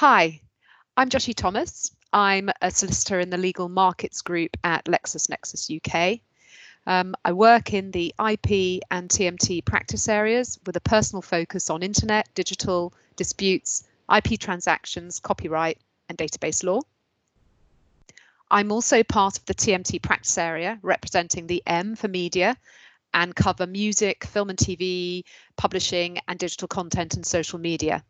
Hi, I'm Joshi Thomas. I'm a solicitor in the legal markets group at LexisNexis UK. Um, I work in the IP and TMT practice areas with a personal focus on internet, digital, disputes, IP transactions, copyright, and database law. I'm also part of the TMT practice area representing the M for media and cover music, film and TV, publishing, and digital content and social media.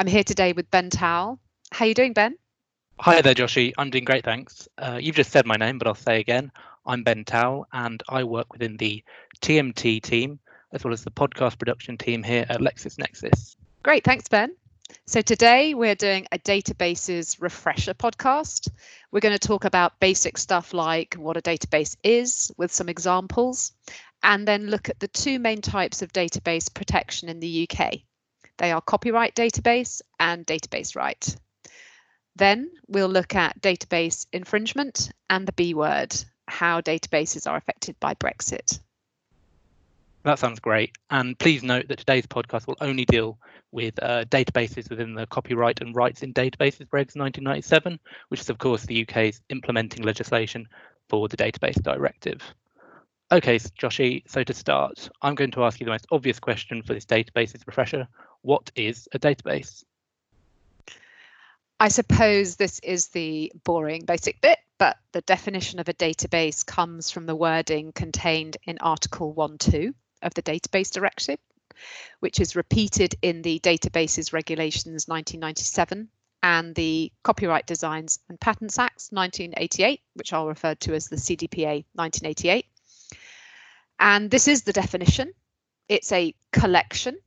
I'm here today with Ben Towell. How are you doing, Ben? Hi there, Joshi. I'm doing great, thanks. Uh, you've just said my name, but I'll say again. I'm Ben Towell, and I work within the TMT team, as well as the podcast production team here at LexisNexis. Great, thanks, Ben. So today we're doing a databases refresher podcast. We're going to talk about basic stuff like what a database is with some examples, and then look at the two main types of database protection in the UK. They are copyright database and database right. Then we'll look at database infringement and the B word, how databases are affected by Brexit. That sounds great. And please note that today's podcast will only deal with uh, databases within the Copyright and Rights in Databases Regs 1997, which is, of course, the UK's implementing legislation for the Database Directive. Okay, Joshi, so to start, I'm going to ask you the most obvious question for this databases refresher. What is a database? I suppose this is the boring basic bit, but the definition of a database comes from the wording contained in Article 1.2 of the Database Directive, which is repeated in the Databases Regulations 1997 and the Copyright Designs and Patents Acts 1988, which I'll refer to as the CDPA 1988. And this is the definition. It's a collection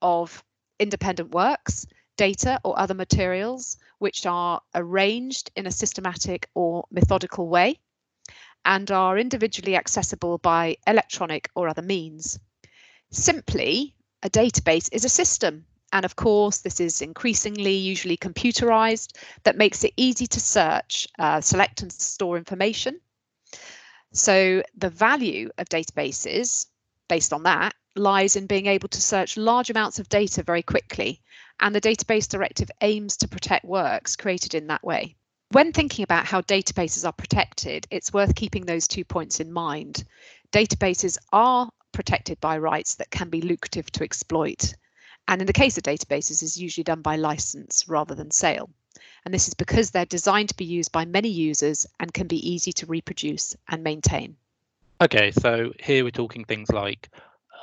of independent works, data or other materials which are arranged in a systematic or methodical way and are individually accessible by electronic or other means. Simply, a database is a system. And of course, this is increasingly usually computerized that makes it easy to search, uh, select and store information. So the value of databases based on that lies in being able to search large amounts of data very quickly and the Database Directive aims to protect works created in that way. When thinking about how databases are protected, it's worth keeping those two points in mind. Databases are protected by rights that can be lucrative to exploit. And in the case of databases, is usually done by license rather than sale. And this is because they're designed to be used by many users and can be easy to reproduce and maintain. Okay, so here we're talking things like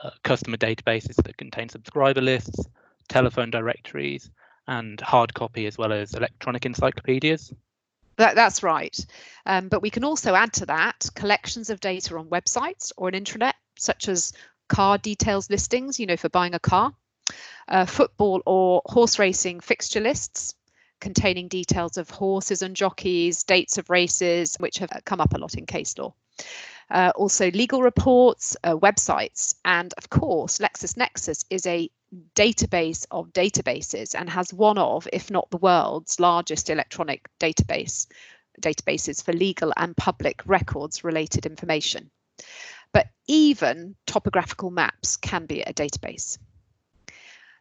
uh, customer databases that contain subscriber lists, telephone directories, and hard copy as well as electronic encyclopedias. That, that's right. Um, but we can also add to that collections of data on websites or an intranet, such as car details listings, you know, for buying a car, uh, football or horse racing fixture lists containing details of horses and jockeys, dates of races, which have come up a lot in case law. Uh, also legal reports, uh, websites, and of course, LexisNexis is a database of databases and has one of, if not the world's largest electronic database databases for legal and public records related information. But even topographical maps can be a database.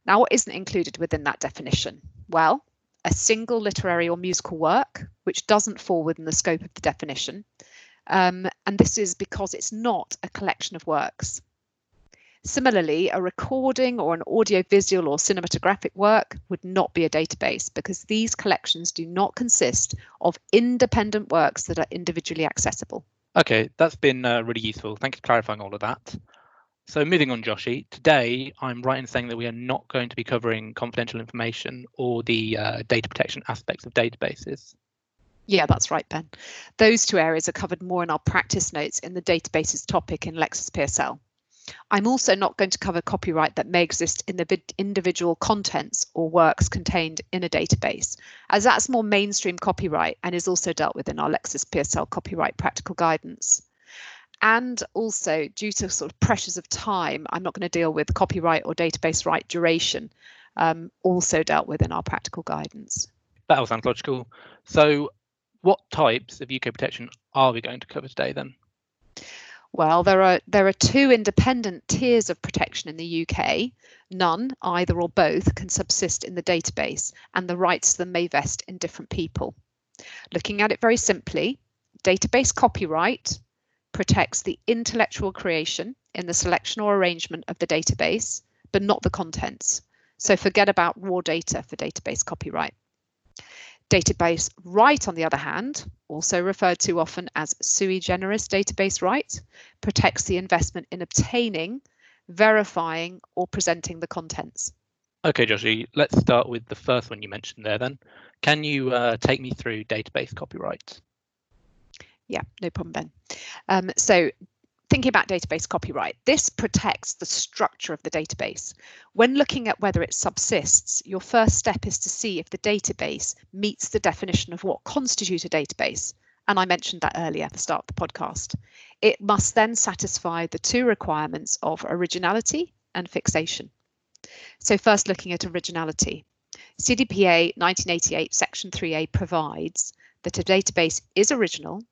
Now, what isn't included within that definition? Well, a single literary or musical work, which doesn't fall within the scope of the definition. Um, and this is because it's not a collection of works. Similarly, a recording or an audiovisual or cinematographic work would not be a database because these collections do not consist of independent works that are individually accessible. Okay, that's been uh, really useful. Thank you for clarifying all of that. So moving on, Joshi, today I'm right in saying that we are not going to be covering confidential information or the uh, data protection aspects of databases. Yeah, that's right, Ben. Those two areas are covered more in our practice notes in the databases topic in Lexis PSL. I'm also not going to cover copyright that may exist in the individual contents or works contained in a database, as that's more mainstream copyright and is also dealt with in our Lexis PSL copyright practical guidance. And also, due to sort of pressures of time, I'm not going to deal with copyright or database right duration, um, also dealt with in our practical guidance. That all sounds logical. So, what types of UK protection are we going to cover today then? Well, there are there are two independent tiers of protection in the UK. None, either or both, can subsist in the database, and the rights to them may vest in different people. Looking at it very simply, database copyright protects the intellectual creation in the selection or arrangement of the database, but not the contents. So forget about raw data for database copyright. Database right, on the other hand, also referred to often as sui generis database right, protects the investment in obtaining, verifying, or presenting the contents. Okay, Joshi, let's start with the first one you mentioned there then. Can you uh, take me through database copyright? Yeah, no problem, Ben. Um, so thinking about database copyright, this protects the structure of the database. When looking at whether it subsists, your first step is to see if the database meets the definition of what constitutes a database. And I mentioned that earlier at the start of the podcast. It must then satisfy the two requirements of originality and fixation. So first looking at originality. CDPA 1988 section 3a provides that a database is original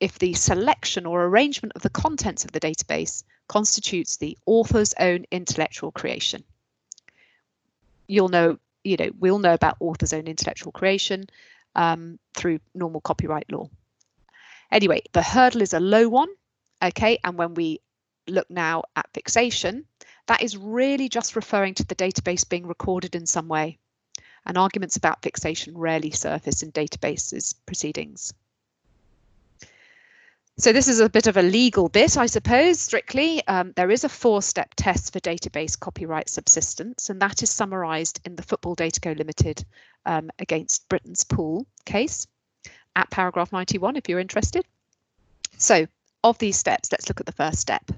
if the selection or arrangement of the contents of the database constitutes the author's own intellectual creation. You'll know, you know, we'll know about author's own intellectual creation um, through normal copyright law. Anyway, the hurdle is a low one, okay, and when we look now at fixation, that is really just referring to the database being recorded in some way, and arguments about fixation rarely surface in databases proceedings. So this is a bit of a legal bit, I suppose, strictly. Um, there is a four-step test for database copyright subsistence, and that is summarised in the Football Data Co Limited um, against Brittens Pool case at paragraph 91, if you're interested. So of these steps, let's look at the first step.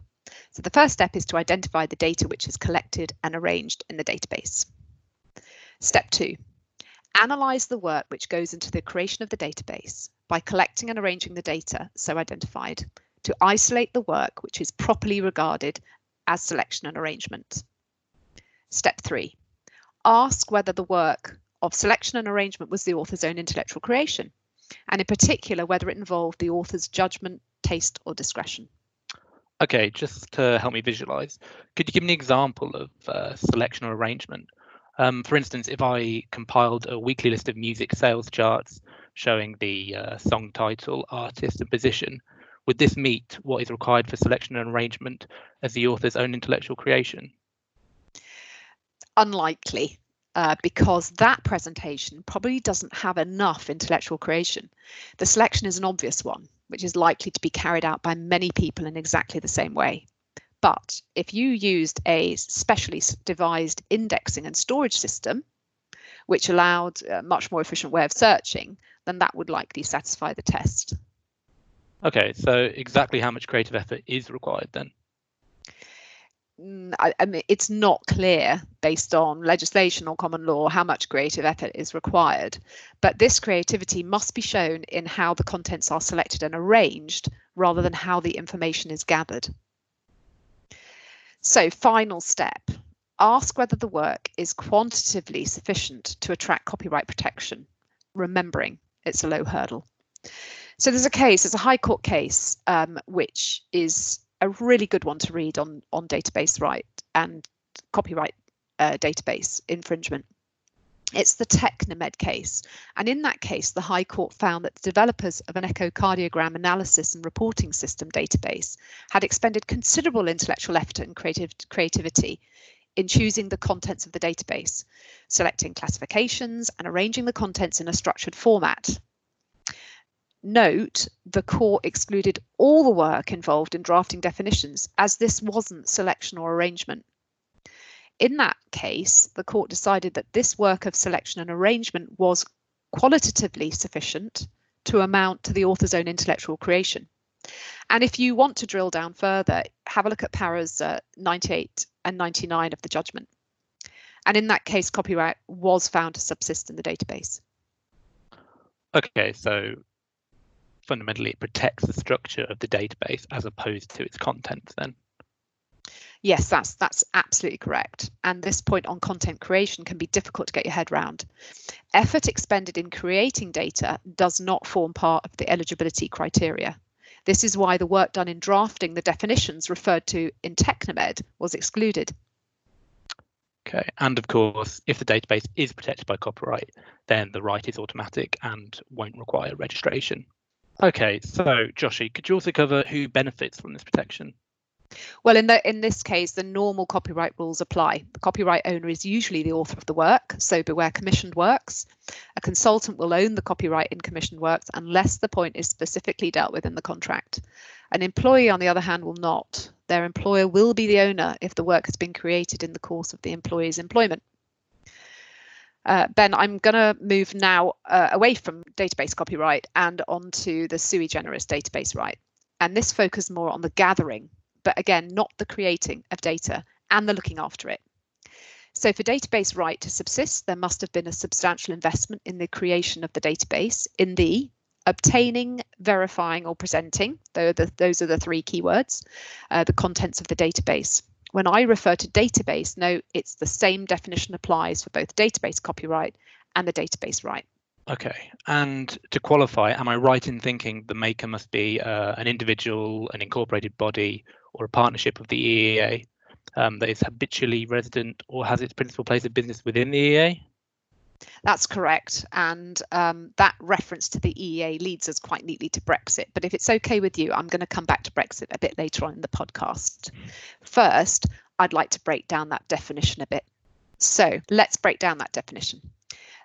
So the first step is to identify the data which is collected and arranged in the database. Step two, analyse the work which goes into the creation of the database by collecting and arranging the data so identified to isolate the work which is properly regarded as selection and arrangement. Step three, ask whether the work of selection and arrangement was the author's own intellectual creation, and in particular, whether it involved the author's judgment, taste, or discretion. Okay, just to help me visualize, could you give me an example of uh, selection or arrangement? Um, for instance, if I compiled a weekly list of music sales charts showing the uh, song title, artist, and position. Would this meet what is required for selection and arrangement as the author's own intellectual creation? Unlikely. Uh, because that presentation probably doesn't have enough intellectual creation. The selection is an obvious one, which is likely to be carried out by many people in exactly the same way. But if you used a specially devised indexing and storage system, which allowed a much more efficient way of searching, then that would likely satisfy the test. Okay, so exactly how much creative effort is required then? Mm, I, I, mean, it's not clear based on legislation or common law how much creative effort is required, but this creativity must be shown in how the contents are selected and arranged rather than how the information is gathered. So final step, Ask whether the work is quantitatively sufficient to attract copyright protection, remembering it's a low hurdle. So there's a case, there's a High Court case, um, which is a really good one to read on, on database right and copyright uh, database infringement. It's the Technomed case. And in that case, the High Court found that the developers of an echocardiogram analysis and reporting system database had expended considerable intellectual effort and creative, creativity in choosing the contents of the database, selecting classifications and arranging the contents in a structured format. Note, the court excluded all the work involved in drafting definitions as this wasn't selection or arrangement. In that case, the court decided that this work of selection and arrangement was qualitatively sufficient to amount to the author's own intellectual creation. And if you want to drill down further, have a look at paras uh, 98 and 99 of the judgment. And in that case, copyright was found to subsist in the database. Okay, so fundamentally it protects the structure of the database as opposed to its contents then. Yes, that's that's absolutely correct. And this point on content creation can be difficult to get your head around. Effort expended in creating data does not form part of the eligibility criteria. This is why the work done in drafting the definitions referred to in Technomed was excluded. Okay, and of course, if the database is protected by copyright, then the right is automatic and won't require registration. Okay, so Joshi, could you also cover who benefits from this protection? Well, in the in this case, the normal copyright rules apply. The copyright owner is usually the author of the work, so beware commissioned works. A consultant will own the copyright in commissioned works unless the point is specifically dealt with in the contract. An employee, on the other hand, will not. Their employer will be the owner if the work has been created in the course of the employee's employment. Uh, ben, I'm going to move now uh, away from database copyright and onto the sui generis database right. And this focuses more on the gathering but again, not the creating of data and the looking after it. So for database right to subsist, there must have been a substantial investment in the creation of the database, in the obtaining, verifying or presenting, the, those are the three keywords, uh, the contents of the database. When I refer to database, no, it's the same definition applies for both database copyright and the database right. Okay, and to qualify, am I right in thinking the maker must be uh, an individual, an incorporated body, or a partnership of the EEA um, that is habitually resident or has its principal place of business within the EEA? That's correct. And um, that reference to the EEA leads us quite neatly to Brexit. But if it's okay with you, I'm going to come back to Brexit a bit later on in the podcast. First, I'd like to break down that definition a bit. So let's break down that definition.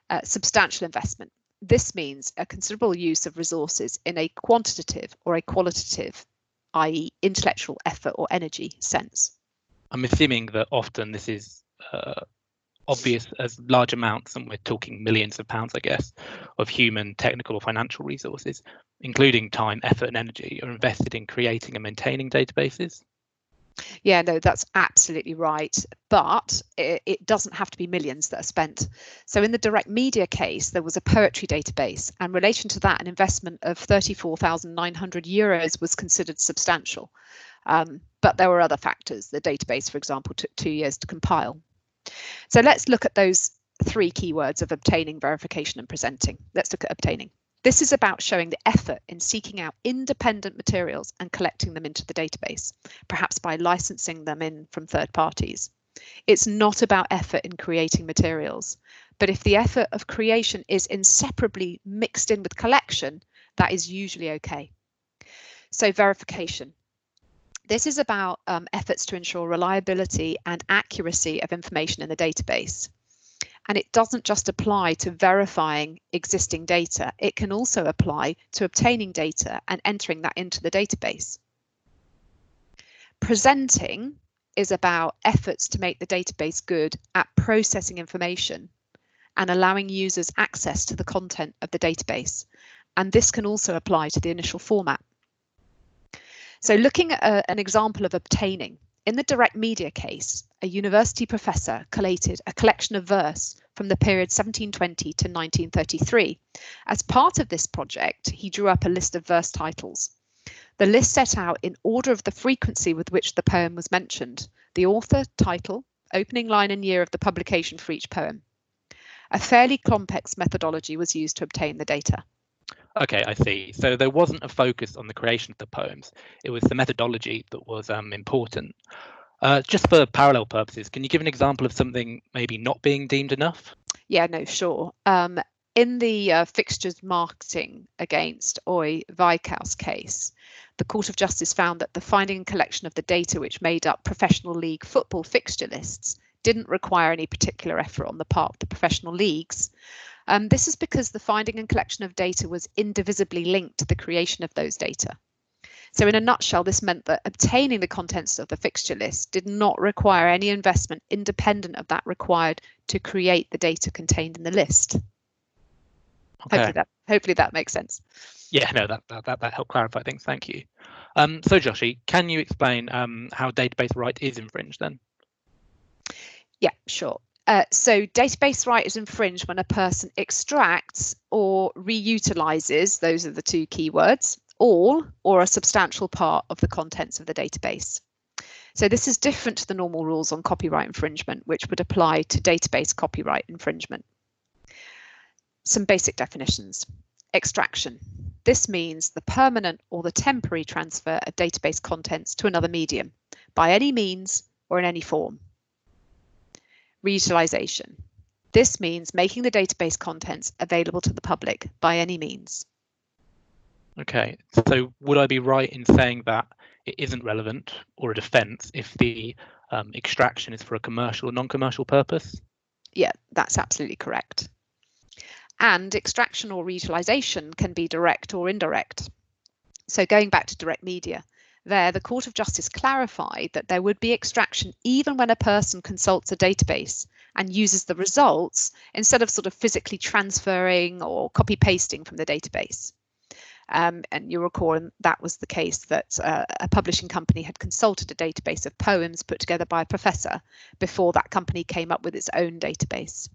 Uh, substantial investment. This means a considerable use of resources in a quantitative or a qualitative i.e., intellectual effort or energy sense. I'm assuming that often this is uh, obvious as large amounts, and we're talking millions of pounds, I guess, of human, technical, or financial resources, including time, effort, and energy, are invested in creating and maintaining databases. Yeah, no, that's absolutely right. But it, it, doesn't have to be millions that are spent. So in the Directmedia case, there was a poetry database, and in relation to that, an investment of 34,900 euros was considered substantial. Um, but there were other factors. The database, for example, took two years to compile. So let's look at those three keywords of obtaining, verification, and presenting. Let's look at obtaining. This is about showing the effort in seeking out independent materials and collecting them into the database, perhaps by licensing them in from third parties. It's not about effort in creating materials, but if the effort of creation is inseparably mixed in with collection, that is usually okay. So verification. This is about um, efforts to ensure reliability and accuracy of information in the database. And it doesn't just apply to verifying existing data, it can also apply to obtaining data and entering that into the database. Presenting is about efforts to make the database good at processing information and allowing users access to the content of the database. And this can also apply to the initial format. So looking at a, an example of obtaining, in the Directmedia case, a university professor collated a collection of verse from the period 1720 to 1933. As part of this project, he drew up a list of verse titles. The list set out in order of the frequency with which the poem was mentioned, the author, title, opening line and year of the publication for each poem. A fairly complex methodology was used to obtain the data. Okay, I see. So there wasn't a focus on the creation of the poems. It was the methodology that was um, important. Uh, just for parallel purposes, can you give an example of something maybe not being deemed enough? Yeah, no, sure. Um, in the uh, fixtures marketing against Oy Veikkaus case, the Court of Justice found that the finding and collection of the data which made up professional league football fixture lists didn't require any particular effort on the part of the professional leagues. Um, this is because the finding and collection of data was indivisibly linked to the creation of those data. So in a nutshell, this meant that obtaining the contents of the fixture list did not require any investment independent of that required to create the data contained in the list. Okay. Hopefully that hopefully that makes sense. Yeah, no, that that that helped clarify things. Thank you. Um, so Joshi, can you explain um, how database right is infringed then? Yeah, sure. Uh, so database right is infringed when a person extracts or reutilizes, those are the two keywords, all or a substantial part of the contents of the database. So this is different to the normal rules on copyright infringement, which would apply to database copyright infringement. Some basic definitions. Extraction. This means the permanent or the temporary transfer of database contents to another medium by any means or in any form. Reutilization. This means making the database contents available to the public by any means. Okay, so would I be right in saying that it isn't relevant or a defence if the um, extraction is for a commercial or non-commercial purpose? Yeah, that's absolutely correct. And extraction or reutilization can be direct or indirect. So going back to Directmedia, there the Court of Justice clarified that there would be extraction even when a person consults a database and uses the results instead of sort of physically transferring or copy pasting from the database. Um, and you recall that was the case that uh, a publishing company had consulted a database of poems put together by a professor before that company came up with its own database.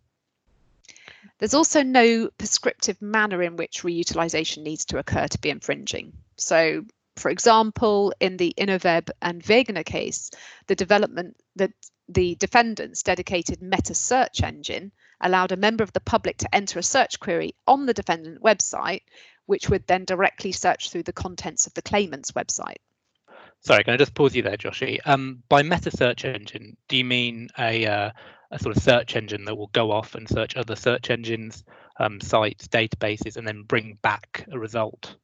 There's also no prescriptive manner in which reutilization needs to occur to be infringing. So, for example, in the Innoweb and Wegener case, the development that the defendant's dedicated meta search engine allowed a member of the public to enter a search query on the defendant website, which would then directly search through the contents of the claimant's website. Sorry, can I just pause you there, Joshi? Um, by meta search engine, do you mean a uh, a sort of search engine that will go off and search other search engines, um, sites, databases, and then bring back a result?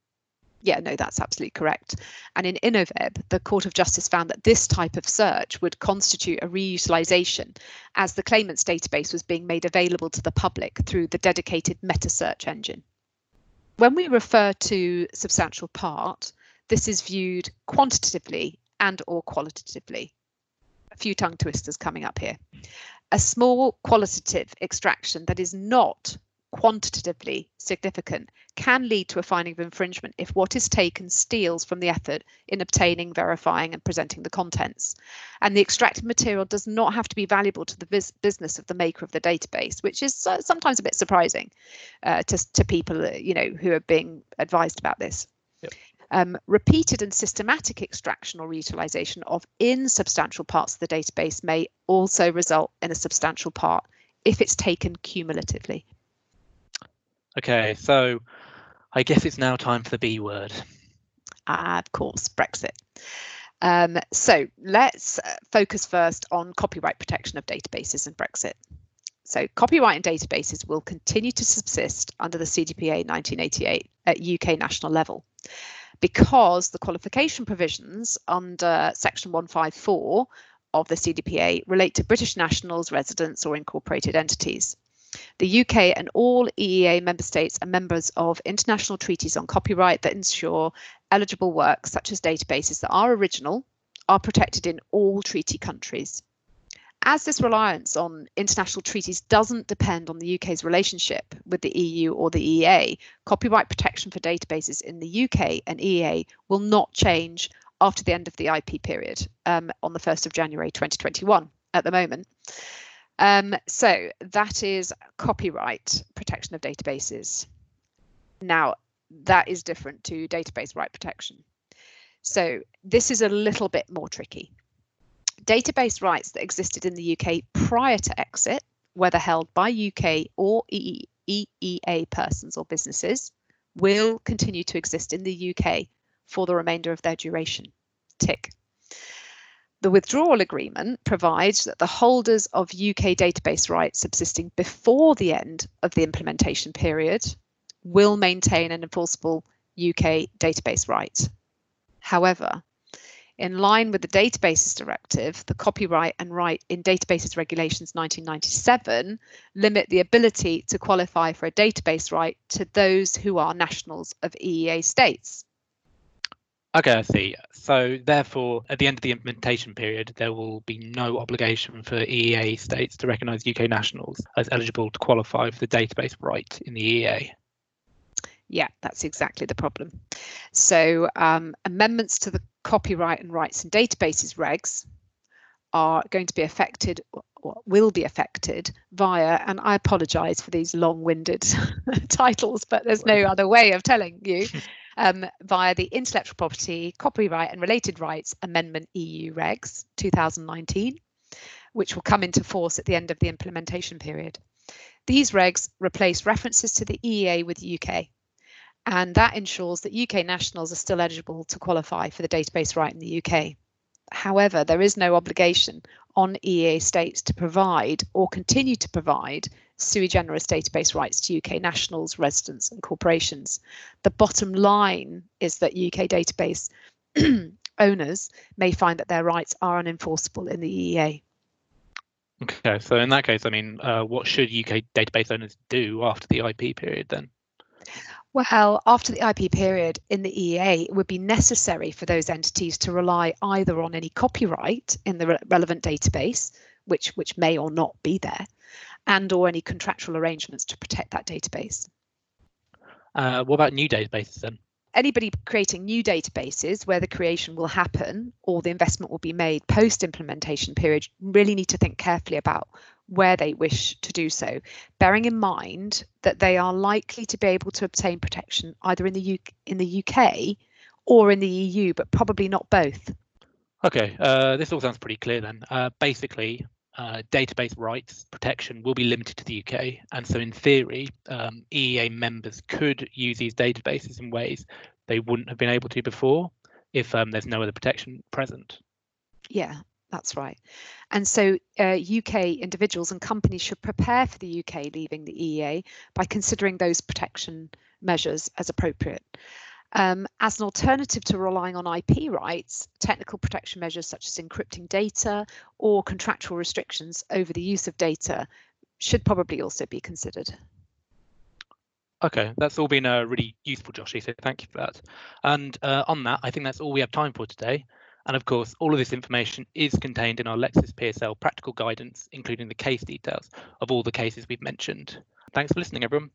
Yeah, no, that's absolutely correct. And in Innoweb, the Court of Justice found that this type of search would constitute a reutilization as the claimant's database was being made available to the public through the dedicated meta search engine. When we refer to substantial part, this is viewed quantitatively and or qualitatively. A few tongue twisters coming up here. A small qualitative extraction that is not quantitatively significant can lead to a finding of infringement if what is taken steals from the effort in obtaining, verifying and presenting the contents. And the extracted material does not have to be valuable to the business of the maker of the database, which is uh, sometimes a bit surprising uh, to, to people uh, you know who are being advised about this. Yep. Um, repeated and systematic extraction or utilization of insubstantial parts of the database may also result in a substantial part if it's taken cumulatively. Okay, so I guess it's now time for the B word. Ah, of course, Brexit. Um, so let's uh, focus first on copyright protection of databases and Brexit. So copyright in databases will continue to subsist under the CDPA 1988 at UK national level because the qualification provisions under section 154 of the CDPA relate to British nationals, residents or incorporated entities. The UK and all EEA member states are members of international treaties on copyright that ensure eligible works, such as databases that are original, are protected in all treaty countries. As this reliance on international treaties doesn't depend on the UK's relationship with the EU or the EEA, copyright protection for databases in the UK and EEA will not change after the end of the IP period um, on the 1st of January 2021 at the moment. Um, so that is copyright protection of databases. Now, that is different to database right protection. So this is a little bit more tricky. Database rights that existed in the UK prior to exit, whether held by UK or EEA persons or businesses, will continue to exist in the UK for the remainder of their duration. Tick. The withdrawal agreement provides that the holders of UK database rights subsisting before the end of the implementation period will maintain an enforceable UK database right. However, in line with the Databases Directive, the Copyright and Right in Databases Regulations 1997 limit the ability to qualify for a database right to those who are nationals of EEA states. Okay, I see. So therefore, at the end of the implementation period, there will be no obligation for EEA states to recognise UK nationals as eligible to qualify for the database right in the EEA. Yeah, that's exactly the problem. So um, amendments to the copyright and rights in databases regs are going to be affected or will be affected via, and I apologise for these long-winded titles, but there's no other way of telling you. um, via the Intellectual Property, Copyright and Related Rights Amendment EU Regs 2019, which will come into force at the end of the implementation period. These regs replace references to the EEA with UK, And that ensures that UK nationals are still eligible to qualify for the database right in the UK. However, there is no obligation on EEA states to provide or continue to provide sui generis database rights to UK nationals, residents, and corporations. The bottom line is that UK database owners may find that their rights are unenforceable in the EEA. Okay, so in that case, I mean, uh, what should UK database owners do after the IP period then? Well, after the IP period in the EEA, it would be necessary for those entities to rely either on any copyright in the re relevant database, which which may or not be there, and or any contractual arrangements to protect that database. Uh, what about new databases then? Anybody creating new databases where the creation will happen or the investment will be made post implementation period really need to think carefully about where they wish to do so, bearing in mind that they are likely to be able to obtain protection either in the UK, in the UK or in the EU, but probably not both. Okay, uh, this all sounds pretty clear then. Uh, basically, uh, database rights protection will be limited to the UK, and so in theory, um, EEA members could use these databases in ways they wouldn't have been able to before if um, there's no other protection present. Yeah, that's right. And so uh, UK individuals and companies should prepare for the UK leaving the EEA by considering those protection measures as appropriate. Um, as an alternative to relying on IP rights, technical protection measures such as encrypting data or contractual restrictions over the use of data should probably also be considered. Okay, that's all been uh, really useful, Joshi, so thank you for that. And uh, on that, I think that's all we have time for today. And of course, all of this information is contained in our Lexis PSL practical guidance, including the case details of all the cases we've mentioned. Thanks for listening, everyone.